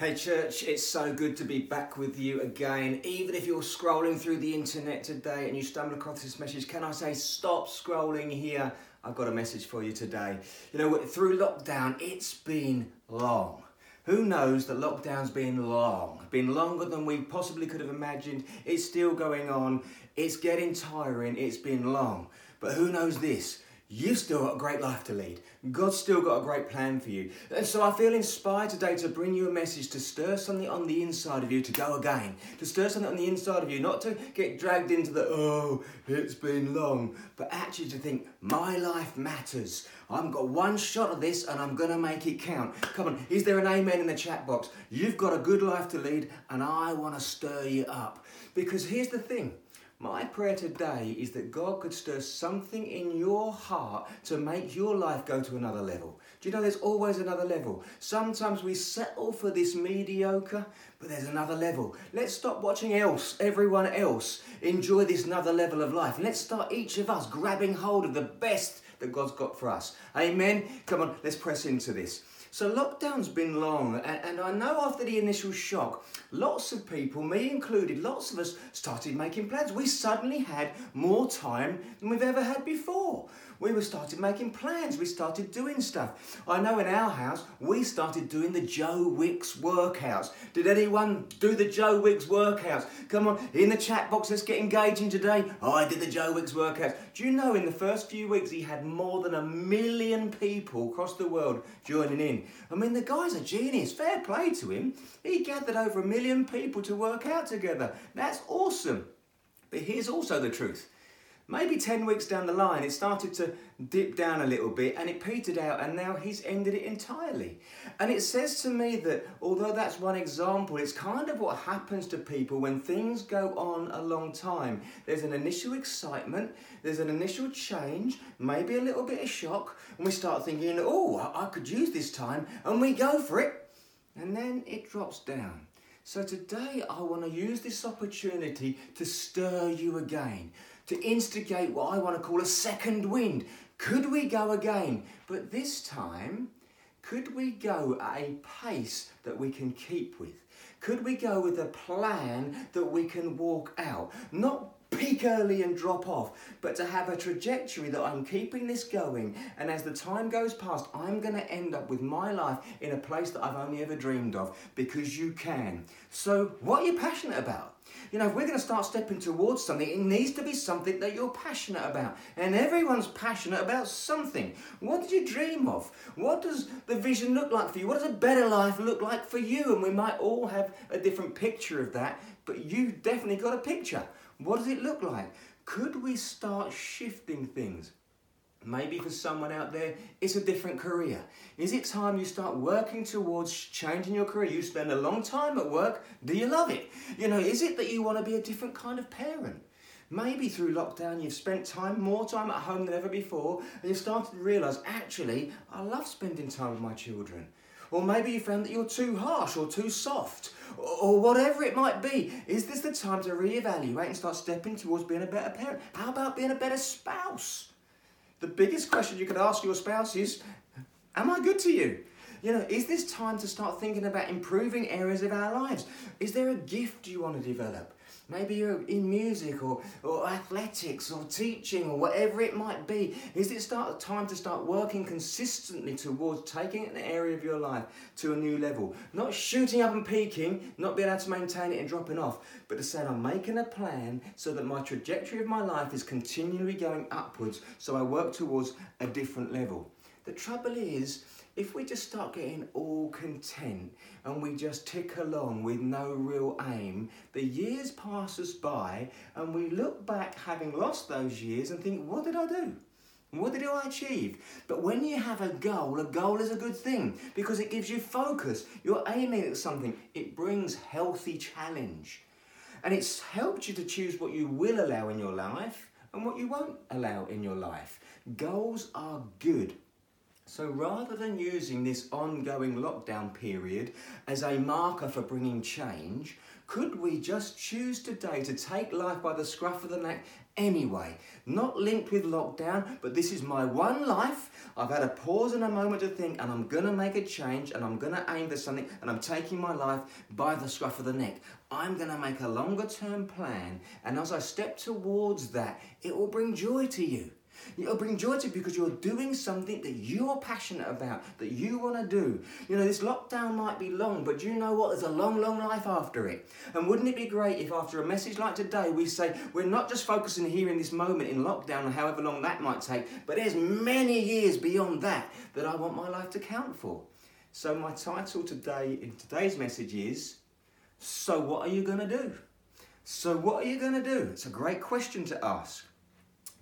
Hey, church, it's so good to be back with you again. Even if you're scrolling through the internet today and you stumble across this message, can I say stop scrolling here? I've got a message for you today. You know, through lockdown, it's been long. Who knows that lockdown's been long, been longer than we possibly could have imagined. It's still going on. It's getting tiring. It's been long. But who knows this? You've still got a great life to lead. God's still got a great plan for you. And so I feel inspired today to bring you a message to stir something on the inside of you to go again. To stir something on the inside of you, not to get dragged into the, oh, it's been long, but actually to think, my life matters. I've got one shot of this and I'm going to make it count. Come on, is there an amen in the chat box? You've got a good life to lead and I want to stir you up. Because here's the thing my prayer today is that God could stir something in your heart to make your life go to another level. Do you know there's always another level? Sometimes we settle for this mediocre, but there's another level. Let's stop watching else, everyone else enjoy this another level of life. And let's start each of us grabbing hold of the best that God's got for us. Amen. Come on, let's press into this. So lockdown's been long, and, I know after the initial shock, lots of people, me included, lots of us started making plans. We suddenly had more time than we've ever had before we were started making plans. We started doing stuff. I know in our house, we started doing the Joe Wicks workouts. Did anyone do the Joe Wicks workouts? Come on, in the chat box, let's get engaging today. I did the Joe Wicks workouts. Do you know in the first few weeks, he had more than a million people across the world joining in? I mean, the guy's a genius. Fair play to him. He gathered over a million people to work out together. That's awesome. But here's also the truth maybe 10 weeks down the line, it started to dip down a little bit and it petered out, and now he's ended it entirely. And it says to me that although that's one example, it's kind of what happens to people when things go on a long time. There's an initial excitement, there's an initial change, maybe a little bit of shock, and we start thinking, oh, I could use this time, and we go for it, and then it drops down. So today I want to use this opportunity to stir you again, to instigate what I want to call a second wind. Could we go again? But this time, could we go at a pace that we can keep with? Could we go with a plan that we can walk out? Not peak early and drop off, but to have a trajectory that I'm keeping this going. And as the time goes past, I'm going to end up with my life in a place that I've only ever dreamed of because you can. So, what are you passionate about? You know, if we're going to start stepping towards something, it needs to be something that you're passionate about. And everyone's passionate about something. What did you dream of? What does the vision look like for you? What does a better life look like for you? And we might all have a different picture of that, but you've definitely got a picture. What does it look like? Could we start shifting things? Maybe for someone out there, it's a different career. Is it time you start working towards changing your career? You spend a long time at work. Do you love it? You know, is it that you want to be a different kind of parent? Maybe through lockdown you've spent time, more time at home than ever before, and you've started to realise, actually, I love spending time with my children. Or maybe you found that you're too harsh or too soft, or whatever it might be. Is this the time to reevaluate and start stepping towards being a better parent? How about being a better spouse? The biggest question you could ask your spouse is Am I good to you? You know, is this time to start thinking about improving areas of our lives? Is there a gift you want to develop? Maybe you're in music or, or athletics or teaching or whatever it might be. Is it start time to start working consistently towards taking an area of your life to a new level? Not shooting up and peaking, not being able to maintain it and dropping off, but to say I'm making a plan so that my trajectory of my life is continually going upwards so I work towards a different level. The trouble is, if we just start getting all content and we just tick along with no real aim, the years pass us by and we look back having lost those years and think, what did I do? What did I achieve? But when you have a goal, a goal is a good thing because it gives you focus. You're aiming at something. It brings healthy challenge. And it's helped you to choose what you will allow in your life and what you won't allow in your life. Goals are good. So rather than using this ongoing lockdown period as a marker for bringing change, could we just choose today to take life by the scruff of the neck anyway? Not linked with lockdown, but this is my one life. I've had a pause and a moment to think, and I'm gonna make a change, and I'm gonna aim for something, and I'm taking my life by the scruff of the neck. I'm gonna make a longer term plan, and as I step towards that, it will bring joy to you. It'll bring joy to you because you're doing something that you're passionate about, that you want to do. You know, this lockdown might be long, but you know what? There's a long, long life after it. And wouldn't it be great if after a message like today, we say, we're not just focusing here in this moment in lockdown and however long that might take, but there's many years beyond that that I want my life to count for. So, my title today in today's message is So, what are you going to do? So, what are you going to do? It's a great question to ask.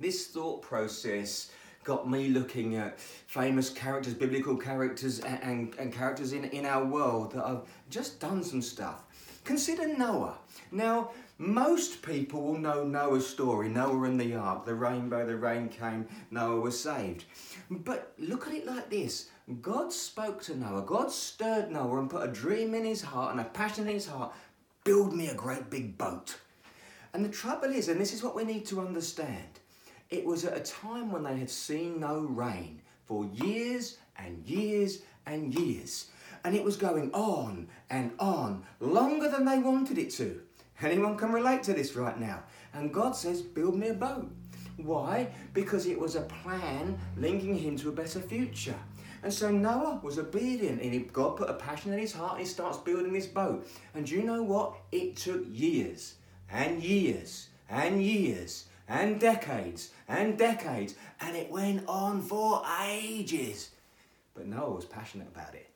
This thought process got me looking at famous characters, biblical characters, and, and, and, characters in, in our world that have just done some stuff. Consider Noah. Now, most people will know Noah's story Noah and the ark, the rainbow, the rain came, Noah was saved. But look at it like this God spoke to Noah, God stirred Noah and put a dream in his heart and a passion in his heart build me a great big boat. And the trouble is, and this is what we need to understand it was at a time when they had seen no rain for years and years and years. And it was going on and on, longer than they wanted it to. Anyone can relate to this right now. And God says, Build me a boat. Why? Because it was a plan linking him to a better future. And so Noah was obedient and God put a passion in his heart and he starts building this boat. And you know what? It took years and years and years and decades and decades, and it went on for ages. But Noah was passionate about it.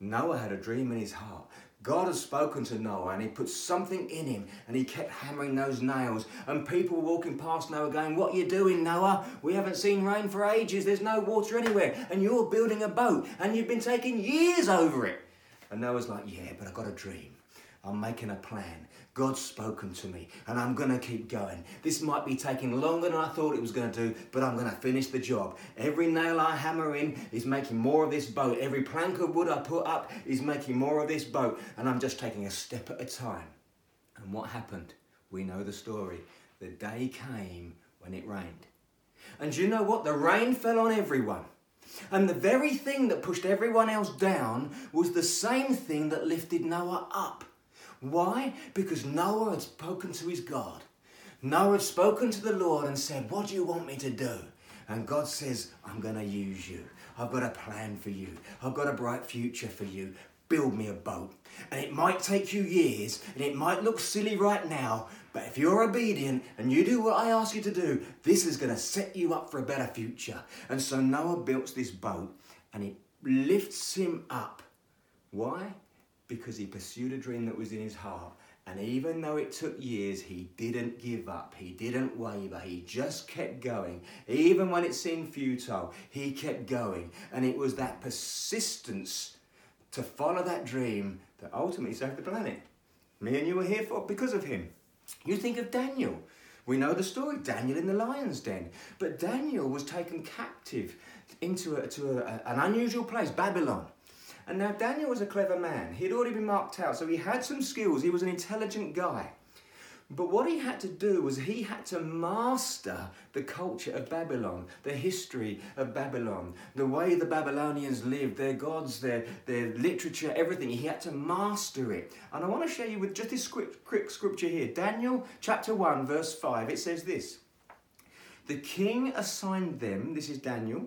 Noah had a dream in his heart. God had spoken to Noah and he put something in him and he kept hammering those nails. And people were walking past Noah going, What are you doing, Noah? We haven't seen rain for ages. There's no water anywhere. And you're building a boat and you've been taking years over it. And Noah's like, Yeah, but I've got a dream. I'm making a plan. God's spoken to me and I'm going to keep going. This might be taking longer than I thought it was going to do, but I'm going to finish the job. Every nail I hammer in is making more of this boat. Every plank of wood I put up is making more of this boat. And I'm just taking a step at a time. And what happened? We know the story. The day came when it rained. And you know what? The rain fell on everyone. And the very thing that pushed everyone else down was the same thing that lifted Noah up. Why? Because Noah had spoken to his God. Noah had spoken to the Lord and said, What do you want me to do? And God says, I'm going to use you. I've got a plan for you. I've got a bright future for you. Build me a boat. And it might take you years and it might look silly right now, but if you're obedient and you do what I ask you to do, this is going to set you up for a better future. And so Noah builds this boat and it lifts him up. Why? Because he pursued a dream that was in his heart. And even though it took years, he didn't give up. He didn't waver. He just kept going. Even when it seemed futile, he kept going. And it was that persistence to follow that dream that ultimately saved the planet. Me and you were here for because of him. You think of Daniel. We know the story, Daniel in the lion's den. But Daniel was taken captive into a, to a, an unusual place, Babylon. And now Daniel was a clever man. He'd already been marked out, so he had some skills. He was an intelligent guy. But what he had to do was he had to master the culture of Babylon, the history of Babylon, the way the Babylonians lived, their gods, their, their literature, everything. He had to master it. And I want to share you with just this quick scripture here. Daniel chapter 1, verse 5. It says this The king assigned them, this is Daniel,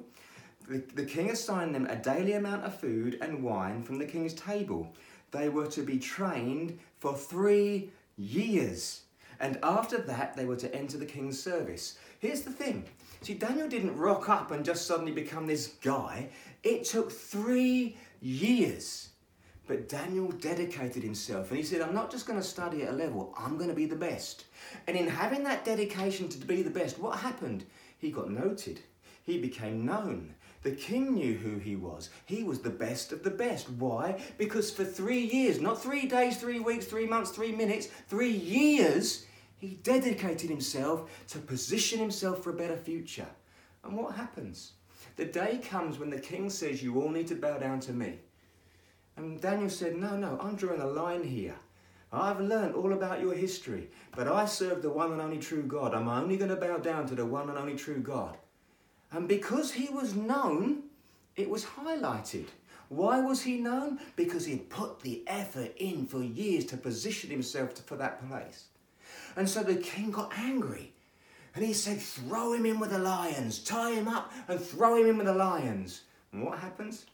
the, the king assigned them a daily amount of food and wine from the king's table. They were to be trained for three years. And after that, they were to enter the king's service. Here's the thing see, Daniel didn't rock up and just suddenly become this guy. It took three years. But Daniel dedicated himself and he said, I'm not just going to study at a level, I'm going to be the best. And in having that dedication to be the best, what happened? He got noted, he became known. The king knew who he was. He was the best of the best. Why? Because for three years, not three days, three weeks, three months, three minutes, three years, he dedicated himself to position himself for a better future. And what happens? The day comes when the king says, You all need to bow down to me. And Daniel said, No, no, I'm drawing a line here. I've learned all about your history, but I serve the one and only true God. I'm only going to bow down to the one and only true God. And because he was known, it was highlighted. Why was he known? Because he'd put the effort in for years to position himself for that place. And so the king got angry. And he said, Throw him in with the lions, tie him up and throw him in with the lions. And what happens?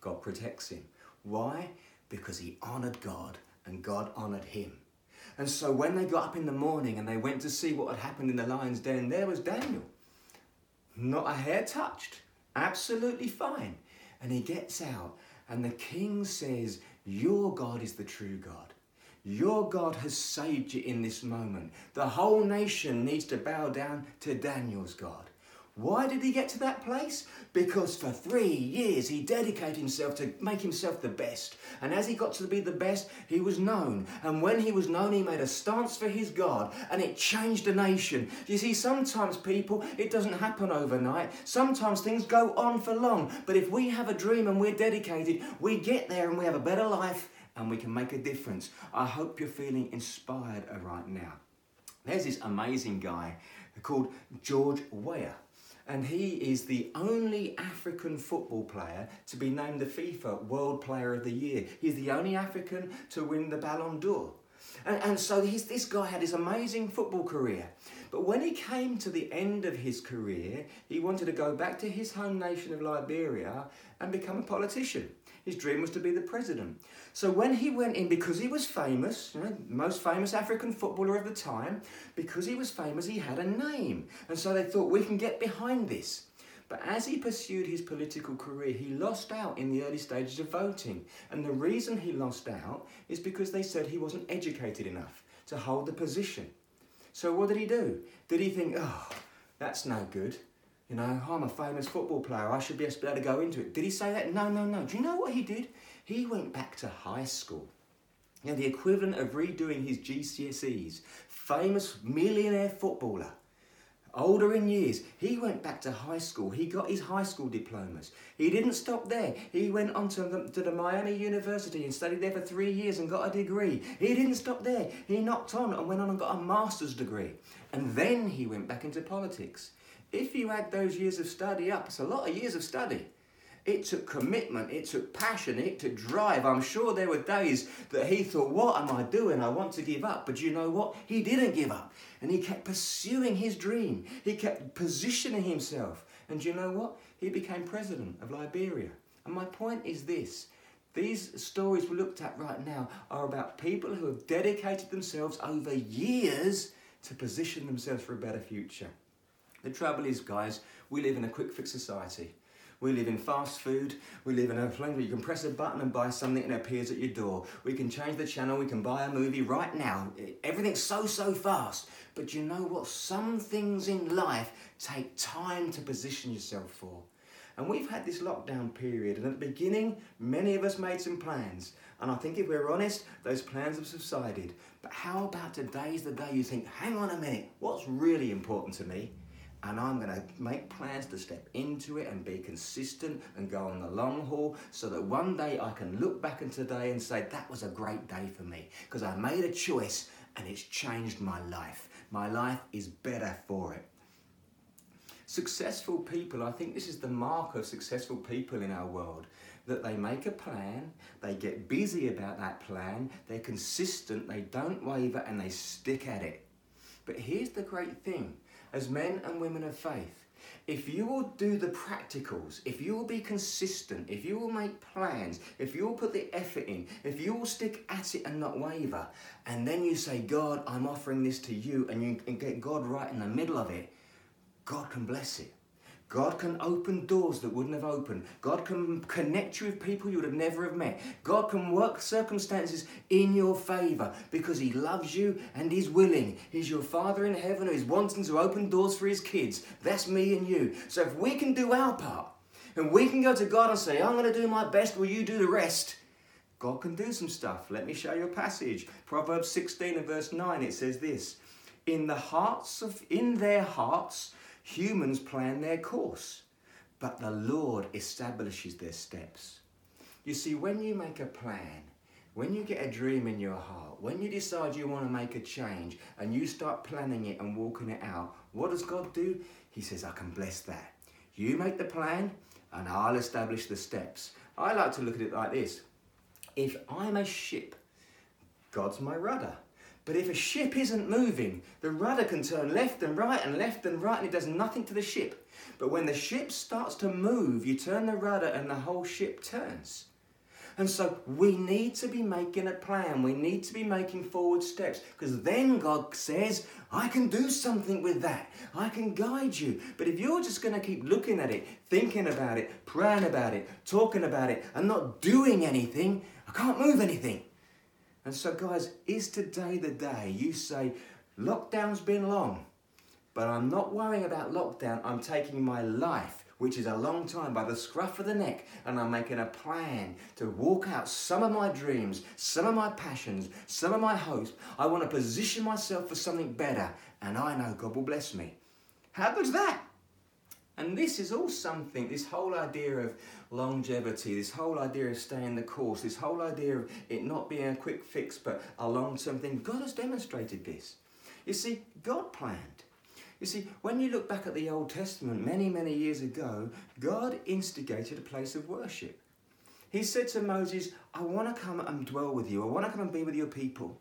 God protects him. Why? Because he honoured God and God honoured him. And so when they got up in the morning and they went to see what had happened in the lion's den, there was Daniel. Not a hair touched, absolutely fine. And he gets out, and the king says, Your God is the true God. Your God has saved you in this moment. The whole nation needs to bow down to Daniel's God. Why did he get to that place? Because for three years he dedicated himself to make himself the best. And as he got to be the best, he was known. And when he was known, he made a stance for his God and it changed a nation. You see, sometimes people, it doesn't happen overnight. Sometimes things go on for long. But if we have a dream and we're dedicated, we get there and we have a better life and we can make a difference. I hope you're feeling inspired right now. There's this amazing guy called George Weah and he is the only African football player to be named the FIFA World Player of the Year. He's the only African to win the Ballon d'Or. And, and so this guy had this amazing football career. But when he came to the end of his career, he wanted to go back to his home nation of Liberia and become a politician. His dream was to be the president. So when he went in, because he was famous, you know, most famous African footballer of the time, because he was famous, he had a name. And so they thought, we can get behind this. But as he pursued his political career, he lost out in the early stages of voting. And the reason he lost out is because they said he wasn't educated enough to hold the position. So what did he do? Did he think, oh, that's no good? You know, I'm a famous football player. I should be able to go into it. Did he say that? No, no, no. Do you know what he did? He went back to high school. You know, the equivalent of redoing his GCSEs. Famous millionaire footballer. Older in years, he went back to high school. He got his high school diplomas. He didn't stop there. He went on to the, to the Miami University and studied there for three years and got a degree. He didn't stop there. He knocked on and went on and got a master's degree. And then he went back into politics. If you add those years of study up, it's a lot of years of study. It took commitment, it took passion, it took drive. I'm sure there were days that he thought, What am I doing? I want to give up. But you know what? He didn't give up. And he kept pursuing his dream, he kept positioning himself. And you know what? He became president of Liberia. And my point is this these stories we looked at right now are about people who have dedicated themselves over years to position themselves for a better future. The trouble is, guys, we live in a quick fix society. We live in fast food. We live in a place where you can press a button and buy something and it appears at your door. We can change the channel. We can buy a movie right now. Everything's so, so fast. But you know what? Some things in life take time to position yourself for. And we've had this lockdown period, and at the beginning, many of us made some plans. And I think if we're honest, those plans have subsided. But how about today's the day you think, hang on a minute, what's really important to me? And I'm going to make plans to step into it and be consistent and go on the long haul so that one day I can look back on today and say, that was a great day for me because I made a choice and it's changed my life. My life is better for it. Successful people, I think this is the mark of successful people in our world that they make a plan, they get busy about that plan, they're consistent, they don't waver, and they stick at it. But here's the great thing as men and women of faith, if you will do the practicals, if you will be consistent, if you will make plans, if you will put the effort in, if you will stick at it and not waver, and then you say, God, I'm offering this to you, and you get God right in the middle of it, God can bless it. God can open doors that wouldn't have opened. God can connect you with people you would have never have met. God can work circumstances in your favor because he loves you and he's willing. He's your father in heaven who is wanting to open doors for his kids. That's me and you. So if we can do our part and we can go to God and say, I'm going to do my best, will you do the rest? God can do some stuff. Let me show you a passage. Proverbs 16 and verse 9 it says this, in the hearts of in their hearts humans plan their course, but the Lord establishes their steps. You see, when you make a plan, when you get a dream in your heart, when you decide you want to make a change and you start planning it and walking it out, what does God do? He says, I can bless that. You make the plan and I'll establish the steps. I like to look at it like this if I'm a ship, God's my rudder. But if a ship isn't moving, the rudder can turn left and right and left and right and it does nothing to the ship. But when the ship starts to move, you turn the rudder and the whole ship turns. And so we need to be making a plan. We need to be making forward steps because then God says, I can do something with that. I can guide you. But if you're just going to keep looking at it, thinking about it, praying about it, talking about it, and not doing anything, I can't move anything. And so, guys, is today the day you say, lockdown's been long, but I'm not worrying about lockdown. I'm taking my life which is a long time, by the scruff of the neck, and I'm making a plan to walk out some of my dreams, some of my passions, some of my hopes. I want to position myself for something better, and I know God will bless me. How good's that? And this is all something, this whole idea of longevity, this whole idea of staying the course, this whole idea of it not being a quick fix but a long term thing, God has demonstrated this. You see, God planned. You see, when you look back at the Old Testament many, many years ago, God instigated a place of worship. He said to Moses, I want to come and dwell with you. I want to come and be with your people.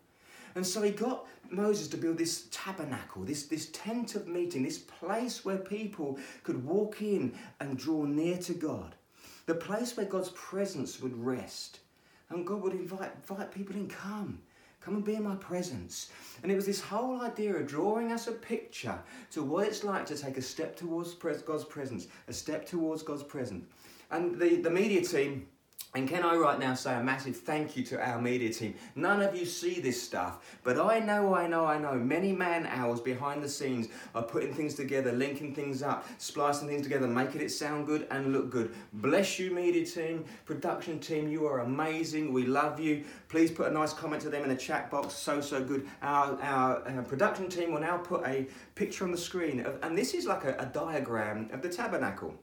And so he got Moses to build this tabernacle, this, this tent of meeting, this place where people could walk in and draw near to God, the place where God's presence would rest. And God would invite, invite people in, come. Come and be in my presence. And it was this whole idea of drawing us a picture to what it's like to take a step towards God's presence, a step towards God's presence. And the, the media team and can I right now say a massive thank you to our media team? None of you see this stuff, but I know, I know, I know many man hours behind the scenes are putting things together, linking things up, splicing things together, making it sound good and look good. Bless you, media team, production team, you are amazing. We love you. Please put a nice comment to them in the chat box. So, so good. Our, our, our production team will now put a picture on the screen, of, and this is like a, a diagram of the tabernacle.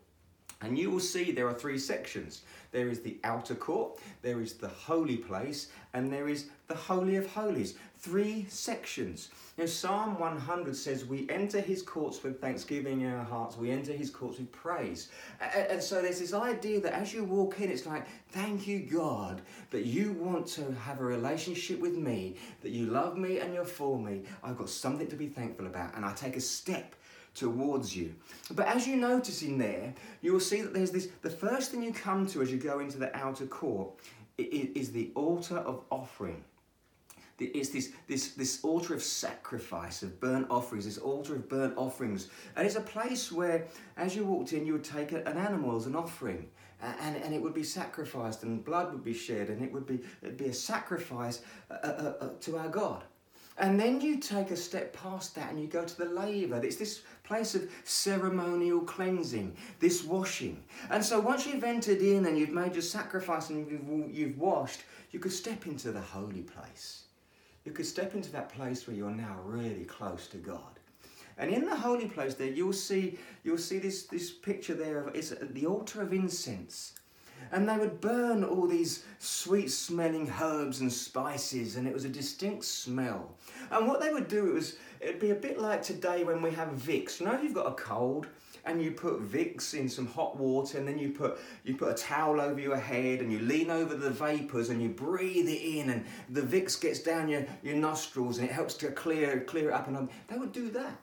And you will see there are three sections. There is the outer court, there is the holy place, and there is the Holy of Holies. Three sections. Now, Psalm 100 says, We enter his courts with thanksgiving in our hearts, we enter his courts with praise. And so there's this idea that as you walk in, it's like, Thank you, God, that you want to have a relationship with me, that you love me and you're for me. I've got something to be thankful about, and I take a step towards you. But as you notice in there, you will see that there's this the first thing you come to as you go into the outer court is the altar of offering. It's this, this, this altar of sacrifice, of burnt offerings, this altar of burnt offerings. And it's a place where, as you walked in, you would take an animal as an offering. And, and it would be sacrificed, and blood would be shed, and it would be, it'd be a sacrifice uh, uh, uh, to our God. And then you take a step past that and you go to the laver. It's this place of ceremonial cleansing, this washing. And so once you've entered in and you've made your sacrifice and you've, washed, you could step into the holy place. You could step into that place where you're now really close to God. And in the holy place there, you'll see, you'll see this, this picture there of it's the altar of incense and they would burn all these sweet smelling herbs and spices and it was a distinct smell. And what they would do it was it'd be a bit like today when we have vicks. You know if you've got a cold and you put vicks in some hot water and then you put you put a towel over your head and you lean over the vapors and you breathe it in and the vicks gets down your, your nostrils and it helps to clear clear it up. And um, they would do that.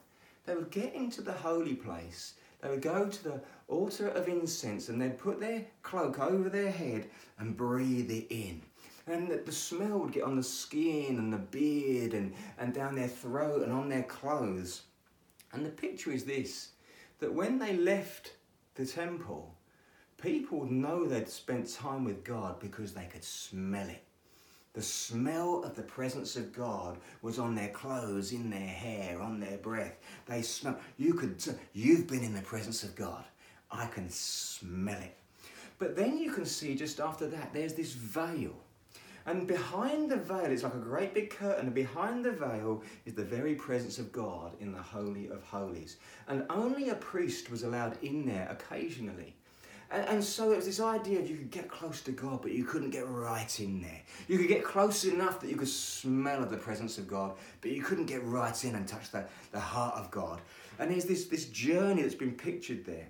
They would get into the holy place they would go to the altar of incense and they'd put their cloak over their head and breathe it in. And the, smell would get on the skin and the beard and, and down their throat and on their clothes. And the picture is this that when they left the temple, people would know they'd spent time with God because they could smell it. The smell of the presence of God was on their clothes, in their hair, on their breath. They smell. You could. You've been in the presence of God. I can smell it. But then you can see just after that, there's this veil. And behind the veil, it's like a great big curtain, and behind the veil is the very presence of God in the Holy of Holies. And only a priest was allowed in there occasionally. And, and so it was this idea of you could get close to God, but you couldn't get right in there. You could get close enough that you could smell of the presence of God, but you couldn't get right in and touch the, the heart of God. And there's this, this journey that's been pictured there.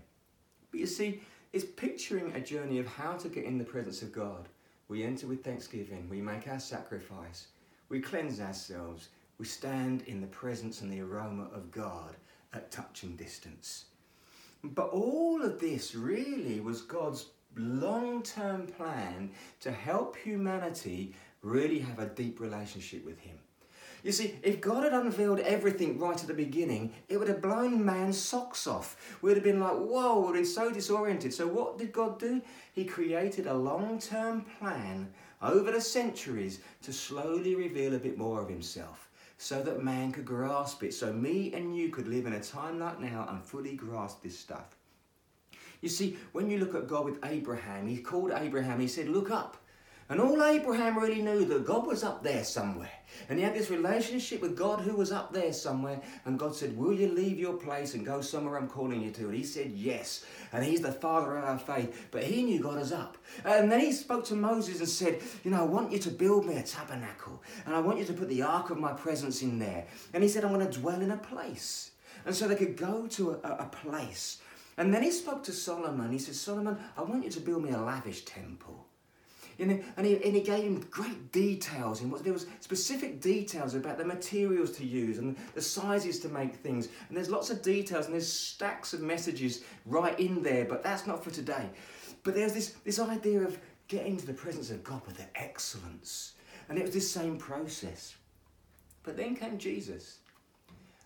But you see, it's picturing a journey of how to get in the presence of God. We enter with thanksgiving, we make our sacrifice, we cleanse ourselves, we stand in the presence and the aroma of God at touching distance. But all of this really was God's long term plan to help humanity really have a deep relationship with Him. You see, if God had unveiled everything right at the beginning, it would have blown man's socks off. We'd have been like, whoa, we've been so disoriented. So, what did God do? He created a long term plan over the centuries to slowly reveal a bit more of Himself so that man could grasp it, so me and you could live in a time like now and fully grasp this stuff. You see, when you look at God with Abraham, he called Abraham, he said, Look up. And all Abraham really knew that God was up there somewhere. And he had this relationship with God who was up there somewhere. And God said, Will you leave your place and go somewhere I'm calling you to? And he said, Yes. And he's the father of our faith. But he knew God was up. And then he spoke to Moses and said, You know, I want you to build me a tabernacle. And I want you to put the ark of my presence in there. And he said, I'm going to dwell in a place. And so they could go to a, a place. And then he spoke to Solomon. He said, Solomon, I want you to build me a lavish temple. Know, and, he, and he gave him great details. What, there was specific details about the materials to use and the sizes to make things. And there's lots of details and there's stacks of messages right in there, but that's not for today. But there's this, this idea of getting to the presence of God with the excellence. And it was this same process. But then came Jesus.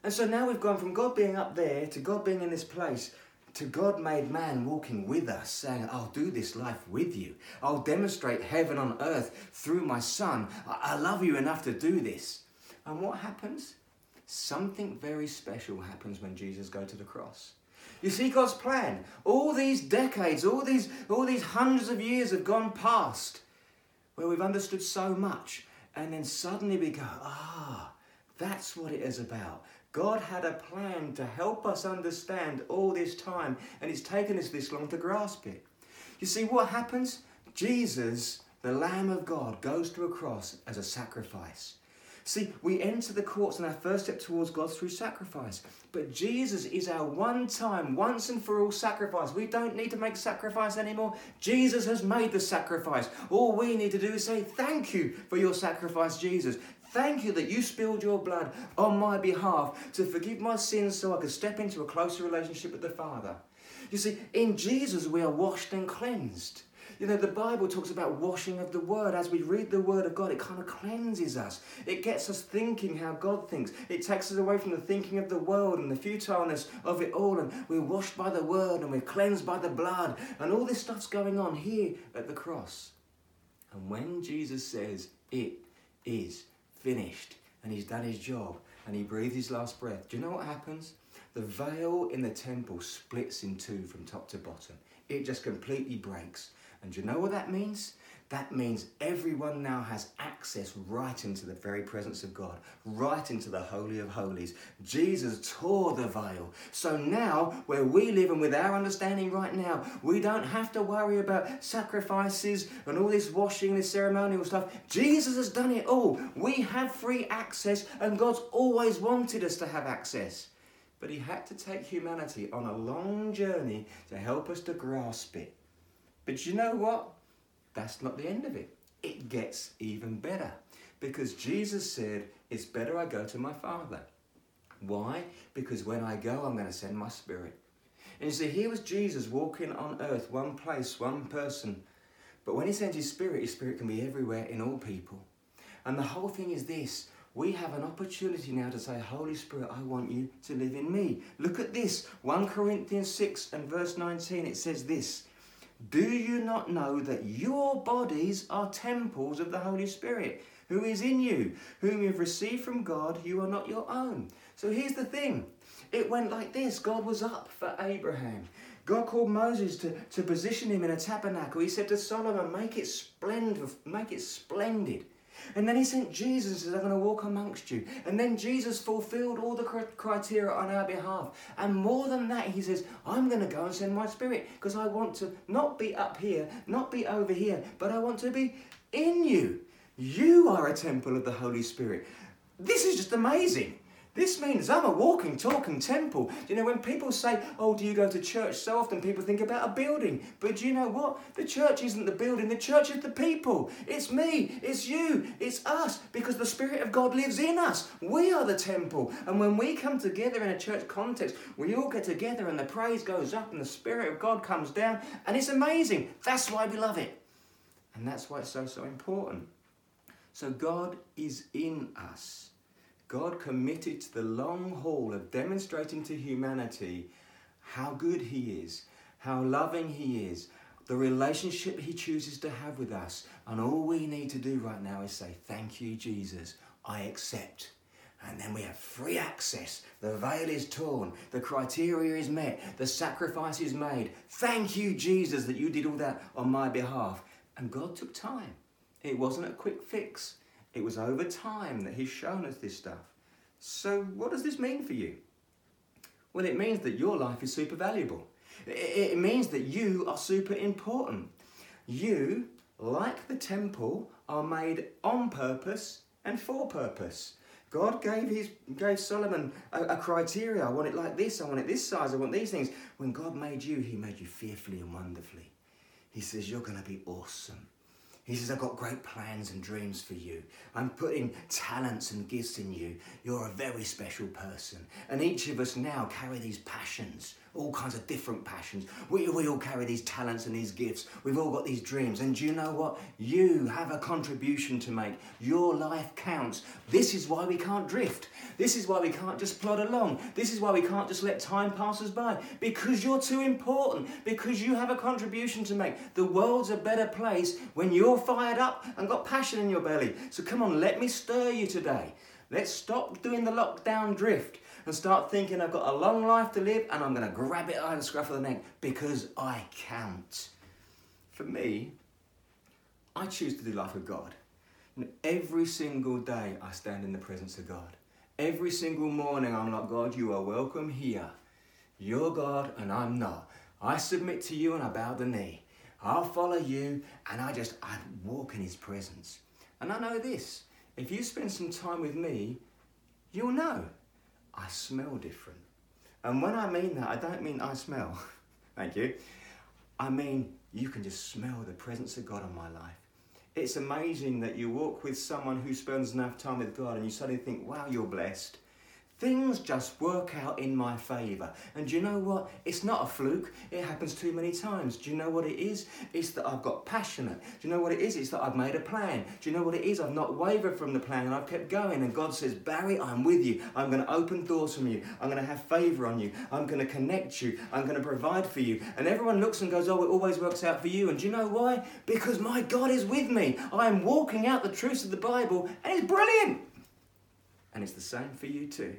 And so now we've gone from God being up there to God being in this place to God made man walking with us, saying, I'll do this life with you. I'll demonstrate heaven on earth through my son. I, love you enough to do this. And what happens? Something very special happens when Jesus goes to the cross. You see God's plan. All these decades, all these, all these hundreds of years have gone past where we've understood so much. And then suddenly we go, ah, that's what it is about. God had a plan to help us understand all this time, and it's taken us this long to grasp it. You see, what happens? Jesus, the Lamb of God, goes to a cross as a sacrifice. See, we enter the courts and our first step towards God through sacrifice. But Jesus is our one time, once and for all sacrifice. We don't need to make sacrifice anymore. Jesus has made the sacrifice. All we need to do is say, Thank you for your sacrifice, Jesus. Thank you that you spilled your blood on my behalf to forgive my sins so I could step into a closer relationship with the Father. You see, in Jesus we are washed and cleansed. You know, the Bible talks about washing of the Word. As we read the Word of God, it kind of cleanses us. It gets us thinking how God thinks. It takes us away from the thinking of the world and the futileness of it all. And we're washed by the Word and we're cleansed by the blood. And all this stuff's going on here at the cross. And when Jesus says, It is finished and he's done his job and he breathed his last breath, do you know what happens? The veil in the temple splits in two from top to bottom. It just completely breaks. And you know what that means? That means everyone now has access right into the very presence of God, right into the Holy of Holies. Jesus tore the veil. So now, where we live and with our understanding right now, we don't have to worry about sacrifices and all this washing, this ceremonial stuff. Jesus has done it all. We have free access, and God's always wanted us to have access. But He had to take humanity on a long journey to help us to grasp it. But you know what? That's not the end of it. It gets even better because Jesus said, It's better I go to my Father. Why? Because when I go, I'm going to send my Spirit. And you see, here was Jesus walking on earth, one place, one person. But when he sends his Spirit, his Spirit can be everywhere in all people. And the whole thing is this we have an opportunity now to say, Holy Spirit, I want you to live in me. Look at this 1 Corinthians 6 and verse 19, it says this do you not know that your bodies are temples of the Holy Spirit, who is in you, whom you've received from God? You are not your own. So here's the thing it went like this God was up for Abraham. God called Moses to, to position him in a tabernacle. He said to Solomon, Make it splendid, make it splendid. And then he sent Jesus and says, I'm going to walk amongst you. And then Jesus fulfilled all the criteria on our behalf. And more than that, he says, I'm going to go and send my spirit because I want to not be up here, not be over here, but I want to be in you. You are a temple of the Holy Spirit. This is just amazing. This means I'm a walking, talking temple. You know, when people say, Oh, do you go to church? So often people think about a building. But do you know what? The church isn't the building, the church is the people. It's me, it's you, it's us, because the Spirit of God lives in us. We are the temple. And when we come together in a church context, we all get together and the praise goes up and the Spirit of God comes down. And it's amazing. That's why we love it. And that's why it's so, so important. So God is in us. God committed to the long haul of demonstrating to humanity how good He is, how loving He is, the relationship He chooses to have with us. And all we need to do right now is say, Thank you, Jesus, I accept. And then we have free access. The veil is torn. The criteria is met. The sacrifice is made. Thank you, Jesus, that you did all that on my behalf. And God took time. It wasn't a quick fix. It was over time that He's shown us this stuff. So, what does this mean for you? Well, it means that your life is super valuable. It means that you are super important. You, like the temple, are made on purpose and for purpose. God gave his gave Solomon a, a, criteria. I want it like this. I want it this size. I want these things. When God made you, He made you fearfully and wonderfully. He says you're going to be awesome. He says, I've got great plans and dreams for you. I'm putting talents and gifts in you. You're a very special person. And each of us now carry these passions all kinds of different passions. We, we all carry these talents and these gifts. We've all got these dreams. And do you know what? You have a contribution to make. Your life counts. This is why we can't drift. This is why we can't just plod along. This is why we can't just let time pass us by. Because you're too important. Because you have a contribution to make. The world's a better place when you're fired up and got passion in your belly. So come on, let me stir you today. Let's stop doing the lockdown drift and start thinking I've got a long life to live and I'm going to grab it by the scruff of the neck because I count. For me, I choose to do life with God. And every single day I stand in the presence of God. Every single morning I'm like, God, you are welcome here. You're God and I'm not. I submit to you and I bow the knee. I'll follow you and I just I walk in his presence. And I know this. If you spend some time with me, you'll know I smell different. And when I mean that, I don't mean I smell. Thank you. I mean, you can just smell the presence of God on my life. It's amazing that you walk with someone who spends enough time with God and you suddenly think, wow, you're blessed. Things just work out in my favour. And you know what? It's not a fluke. It happens too many times. Do you know what it is? It's that I've got passionate. Do you know what it is? It's that I've made a plan. Do you know what it is? I've not wavered from the plan and I've kept going. And God says, Barry, I'm with you. I'm going to open doors from you. I'm going to have favour on you. I'm going to connect you. I'm going to provide for you. And everyone looks and goes, oh, it always works out for you. And do you know why? Because my God is with me. I am walking out the truths of the Bible and it's brilliant. And it's the same for you too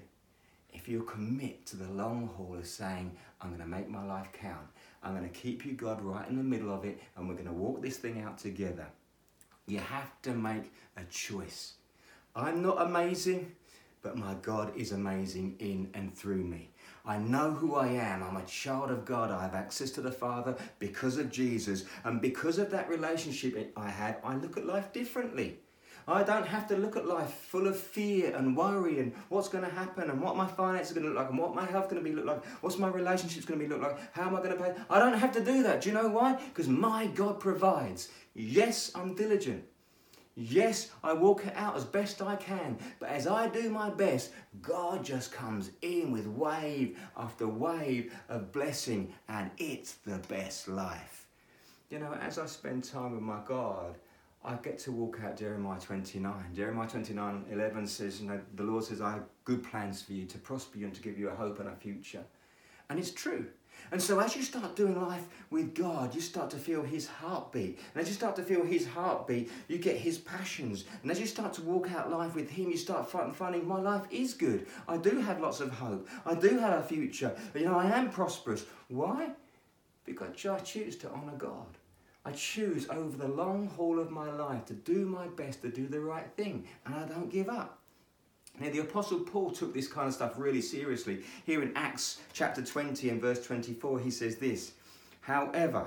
if you commit to the long haul of saying, I'm going to make my life count, I'm going to keep you, God, right in the middle of it, and we're going to walk this thing out together, you have to make a choice. I'm not amazing, but my God is amazing in and through me. I know who I am. I'm a child of God. I have access to the Father because of Jesus. And because of that relationship I had, I look at life differently. I don't have to look at life full of fear and worry and what's going to happen and what my finances are going to look like and what my health going to be look like, what's my relationships going to be look like, how am I going to pay? I don't have to do that. Do you know why? Because my God provides. Yes, I'm diligent. Yes, I walk it out as best I can, but as I do my best, God just comes in with wave after wave of blessing, and it's the best life. You know, as I spend time with my God, I get to walk out Jeremiah 29. Jeremiah 29 11 says, you know, the Lord says, I have good plans for you to prosper you and to give you a hope and a future. And it's true. And so as you start doing life with God, you start to feel His heartbeat. And as you start to feel His heartbeat, you get His passions. And as you start to walk out life with Him, you start finding my life is good. I do have lots of hope. I do have a future. You know, I am prosperous. Why? Because I choose to honour God. I choose over the long haul of my life to do my best to do the right thing, and I don't give up. Now, the Apostle Paul took this kind of stuff really seriously. Here in Acts chapter 20 and verse 24, he says this However,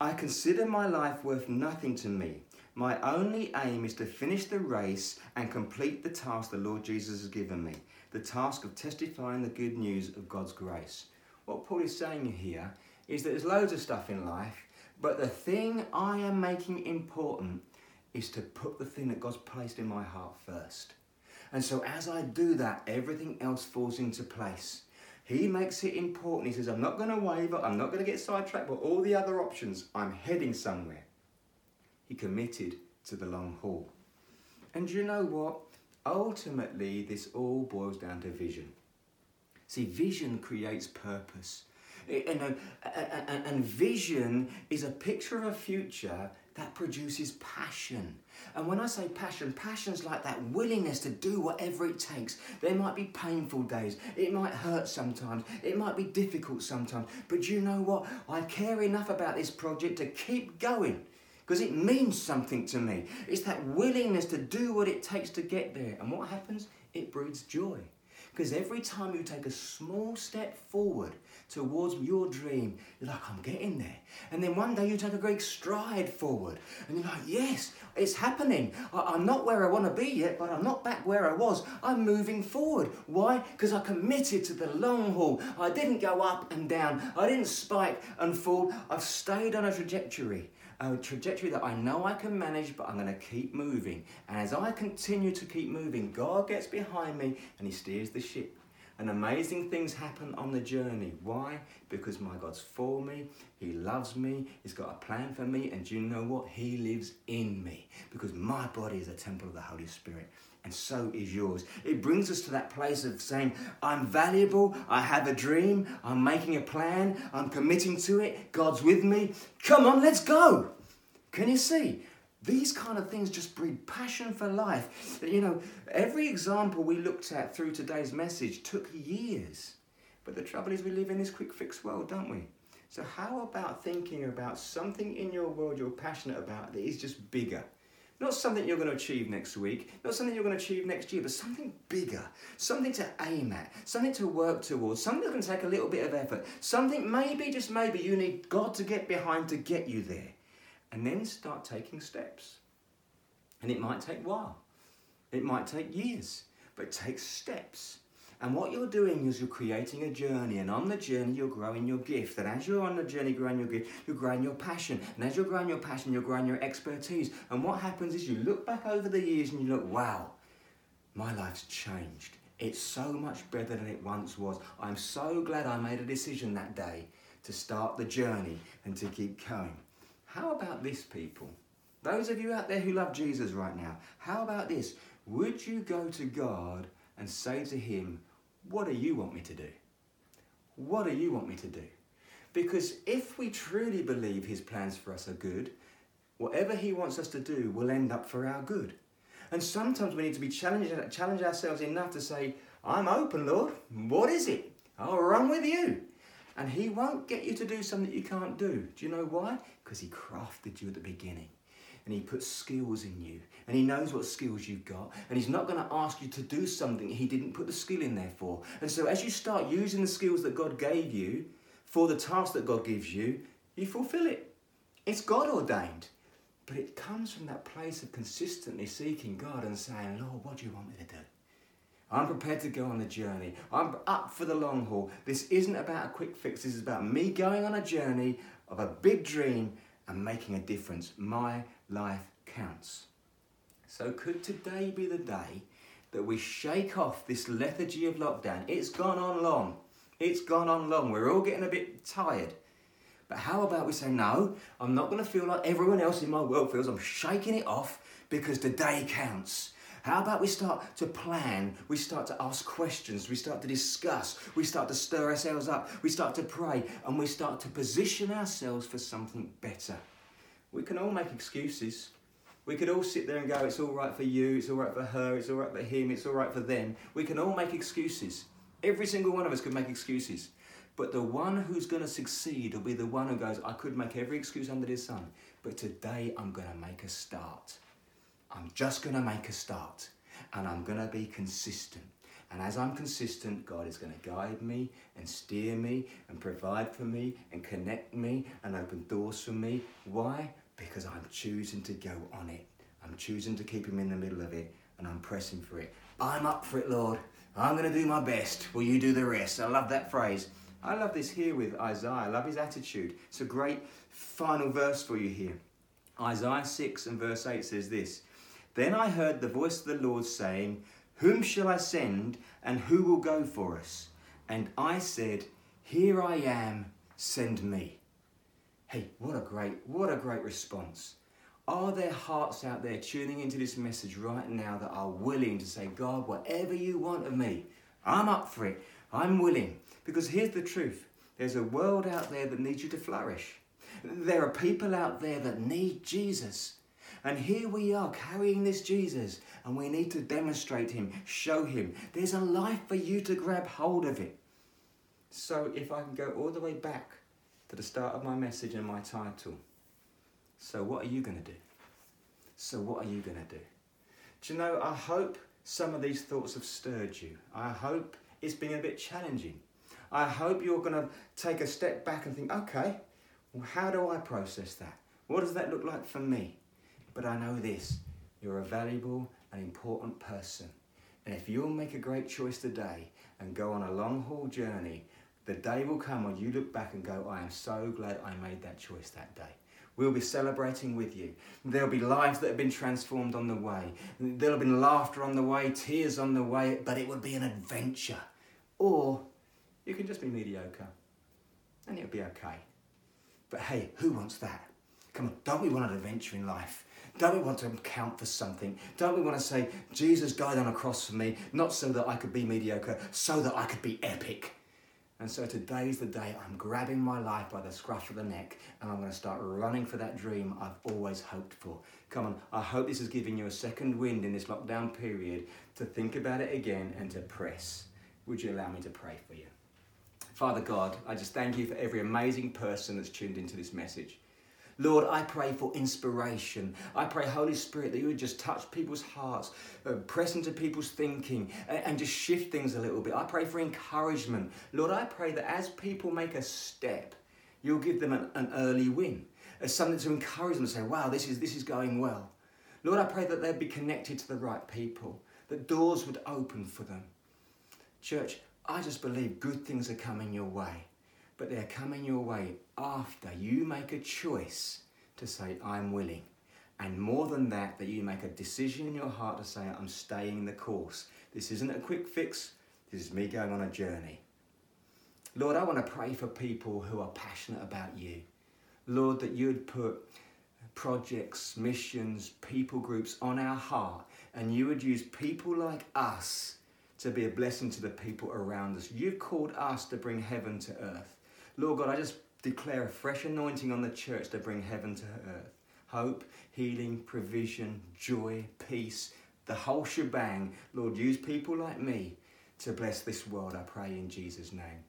I consider my life worth nothing to me. My only aim is to finish the race and complete the task the Lord Jesus has given me the task of testifying the good news of God's grace. What Paul is saying here is that there's loads of stuff in life, but the thing I am making important is to put the thing that God's placed in my heart first. And so as I do that, everything else falls into place. He makes it important. He says, I'm not going to waver, I'm not going to get sidetracked, but all the other options, I'm heading somewhere. He committed to the long haul. And you know what? Ultimately, this all boils down to vision. See, vision creates purpose. And, and vision is a picture of a future that produces passion. And when I say passion, passion's like that willingness to do whatever it takes. There might be painful days, it might hurt sometimes, it might be difficult sometimes, but you know what? I care enough about this project to keep going because it means something to me. It's that willingness to do what it takes to get there. And what happens? It breeds joy. Because every time you take a small step forward towards your dream, you're like, I'm getting there. And then one day you take a great stride forward and you're like, yes, it's happening. I- am not where I want to be yet, but I'm not back where I was. I'm moving forward. Why? Because I committed to the long haul. I didn't go up and down, I didn't spike and fall. I've stayed on a trajectory a trajectory that I know I can manage, but I'm going to keep moving. And as I continue to keep moving, God gets behind me and He steers the ship. And amazing things happen on the journey. Why? Because my God's for me, He loves me, He's got a plan for me, and you know what? He lives in me. Because my body is a temple of the Holy Spirit, and so is yours. It brings us to that place of saying, I'm valuable, I have a dream, I'm making a plan, I'm committing to it, God's with me. Come on, let's go. Can you see? These kind of things just breed passion for life. You know, every example we looked at through today's message took years. But the trouble is, we live in this quick fix world, don't we? So, how about thinking about something in your world you're passionate about that is just bigger? Not something you're going to achieve next week, not something you're going to achieve next year, but something bigger, something to aim at, something to work towards, something going to take a little bit of effort, something maybe, just maybe, you need God to get behind to get you there and then start taking steps. And it might take a while, it might take years, but take steps. And what you're doing is you're creating a journey, and on the journey, you're growing your gift. And as you're on the journey growing your gift, you're growing your passion. And as you're growing your passion, you're growing your expertise. And what happens is you look back over the years and you look, wow, my life's changed. It's so much better than it once was. I'm so glad I made a decision that day to start the journey and to keep going. How about this, people? Those of you out there who love Jesus right now, how about this? Would you go to God and say to Him, What do you want me to do? What do you want me to do? Because if we truly believe His plans for us are good, whatever He wants us to do will end up for our good. And sometimes we need to be challenged, challenge ourselves enough to say, I'm open, Lord. What is it? I'll run with you. And He won't get you to do something that you can't do. Do you know why? Because He crafted you at the beginning. And He put skills in you. And He knows what skills you've got. And He's not going to ask you to do something He didn't put the skill in there for. And so as you start using the skills that God gave you for the task that God gives you, you fulfill it. It's God ordained. But it comes from that place of consistently seeking God and saying, Lord, what do you want me to do? I'm prepared to go on the journey. I'm up for the long haul. This isn't about a quick fix. This is about me going on a journey of a big dream and making a difference. My life counts. So, could today be the day that we shake off this lethargy of lockdown? It's gone on long. It's gone on long. We're all getting a bit tired. But how about we say, no, I'm not going to feel like everyone else in my world feels. I'm shaking it off because today counts. How about we start to plan? We start to ask questions. We start to discuss. We start to stir ourselves up. We start to pray and we start to position ourselves for something better. We can all make excuses. We could all sit there and go, it's all right for you, it's all right for her, it's all right for him, it's all right for them. We can all make excuses. Every single one of us could make excuses. But the one who's going to succeed will be the one who goes, I could make every excuse under the sun, But today I'm going to make a start. I'm just going to make a start and I'm going to be consistent. And as I'm consistent, God is going to guide me and steer me and provide for me and connect me and open doors for me. Why? Because I'm choosing to go on it. I'm choosing to keep Him in the middle of it and I'm pressing for it. I'm up for it, Lord. I'm going to do my best. Will you do the rest? I love that phrase. I love this here with Isaiah. I love his attitude. It's a great final verse for you here. Isaiah 6 and verse 8 says this Then I heard the voice of the Lord saying, Whom shall I send, and who will go for us? And I said, Here I am, send me. Hey, what a great, what a great response. Are there hearts out there tuning into this message right now that are willing to say, God, whatever you want of me, I'm up for it. I'm willing. Because here's the truth there's a world out there that needs you to flourish. There are people out there that need Jesus. And here we are carrying this Jesus, and we need to demonstrate him, show him. There's a life for you to grab hold of it. So, if I can go all the way back to the start of my message and my title. So, what are you going to do? So, what are you going to do? Do you know, I hope some of these thoughts have stirred you. I hope it's been a bit challenging. I hope you're going to take a step back and think, okay, well, how do I process that? What does that look like for me? But I know this you're a valuable and important person. And if you'll make a great choice today and go on a long haul journey, the day will come when you look back and go, I am so glad I made that choice that day. We'll be celebrating with you. There'll be lives that have been transformed on the way. There'll have been laughter on the way, tears on the way, but it would be an adventure. Or you can just be mediocre and it'll be okay. But hey, who wants that? Come on, don't we want an adventure in life? Don't we want to count for something? Don't we want to say, Jesus died on a cross for me, not so that I could be mediocre, so that I could be epic? And so today's the day I'm grabbing my life by the scruff of the neck and I'm going to start running for that dream I've always hoped for. Come on, I hope this is giving you a second wind in this lockdown period to think about it again and to press. Would you allow me to pray for you? Father God, I just thank you for every amazing person that's tuned into this message. Lord, I pray for inspiration. I pray, Holy Spirit, that you would just touch people's hearts, uh, press into people's thinking, and, and just shift things a little bit. I pray for encouragement. Lord, I pray that as people make a step, you'll give them an, an early win, as something to encourage them to say, wow, this is, this is going well. Lord, I pray that they'd be connected to the right people, that doors would open for them. Church, I just believe good things are coming your way, but they're coming your way after you make a choice to say, I'm willing. And more than that, that you make a decision in your heart to say, I'm staying the course. This isn't a quick fix, this is me going on a journey. Lord, I want to pray for people who are passionate about you. Lord, that you'd put projects, missions, people groups on our heart, and you would use people like us to be a blessing to the people around us. You've called us to bring heaven to earth. Lord God, I just declare a fresh anointing on the church to bring heaven to earth. Hope, healing, provision, joy, peace, the whole shebang. Lord, use people like me to bless this world, I pray in Jesus' name.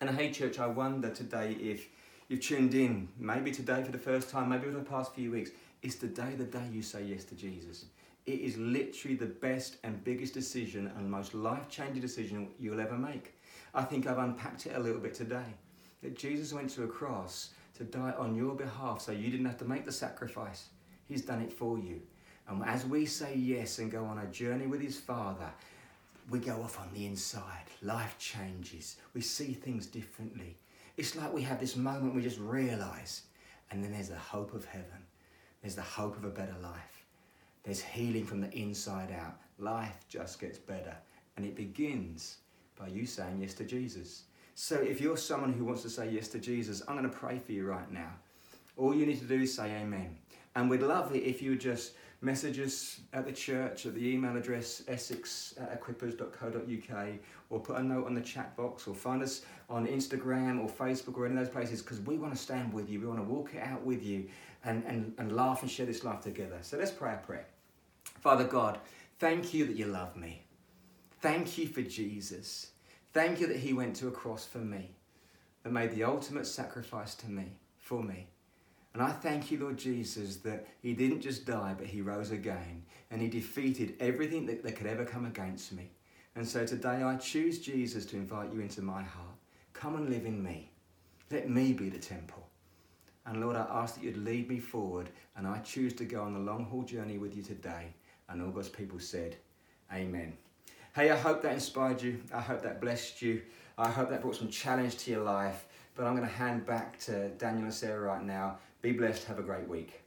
And hey, church, I wonder today if you've tuned in, maybe today for the first time, maybe over the past few weeks, is today the day you say yes to Jesus. It is literally the best and biggest decision and most life changing decision you'll ever make. I think I've unpacked it a little bit today. That Jesus went to a cross to die on your behalf so you didn't have to make the sacrifice. He's done it for you. And as we say yes and go on a journey with His Father, we go off on the inside. Life changes. We see things differently. It's like we have this moment we just realize, and then there's the hope of heaven. There's the hope of a better life. There's healing from the inside out. Life just gets better. And it begins by you saying yes to Jesus. So if you're someone who wants to say yes to Jesus, I'm going to pray for you right now. All you need to do is say amen. And we'd love it if you would just message us at the church at the email address essex at or put a note on the chat box or find us on Instagram or Facebook or any of those places because we want to stand with you. We want to walk it out with you and, and, and laugh and share this life together. So let's pray a prayer. Father God, thank you that you love me. Thank you for Jesus. Thank you that he went to a cross for me, that made the ultimate sacrifice to me, for me. And I thank you, Lord Jesus, that He didn't just die, but He rose again and He defeated everything that, that could ever come against me. And so today I choose Jesus to invite you into my heart. Come and live in me. Let me be the temple. And Lord, I ask that you'd lead me forward, and I choose to go on the long haul journey with you today. And all God's people said, Amen. Hey, I hope that inspired you. I hope that blessed you. I hope that brought some challenge to your life. But I'm going to hand back to Daniel and Sarah right now. Be blessed. Have a great week.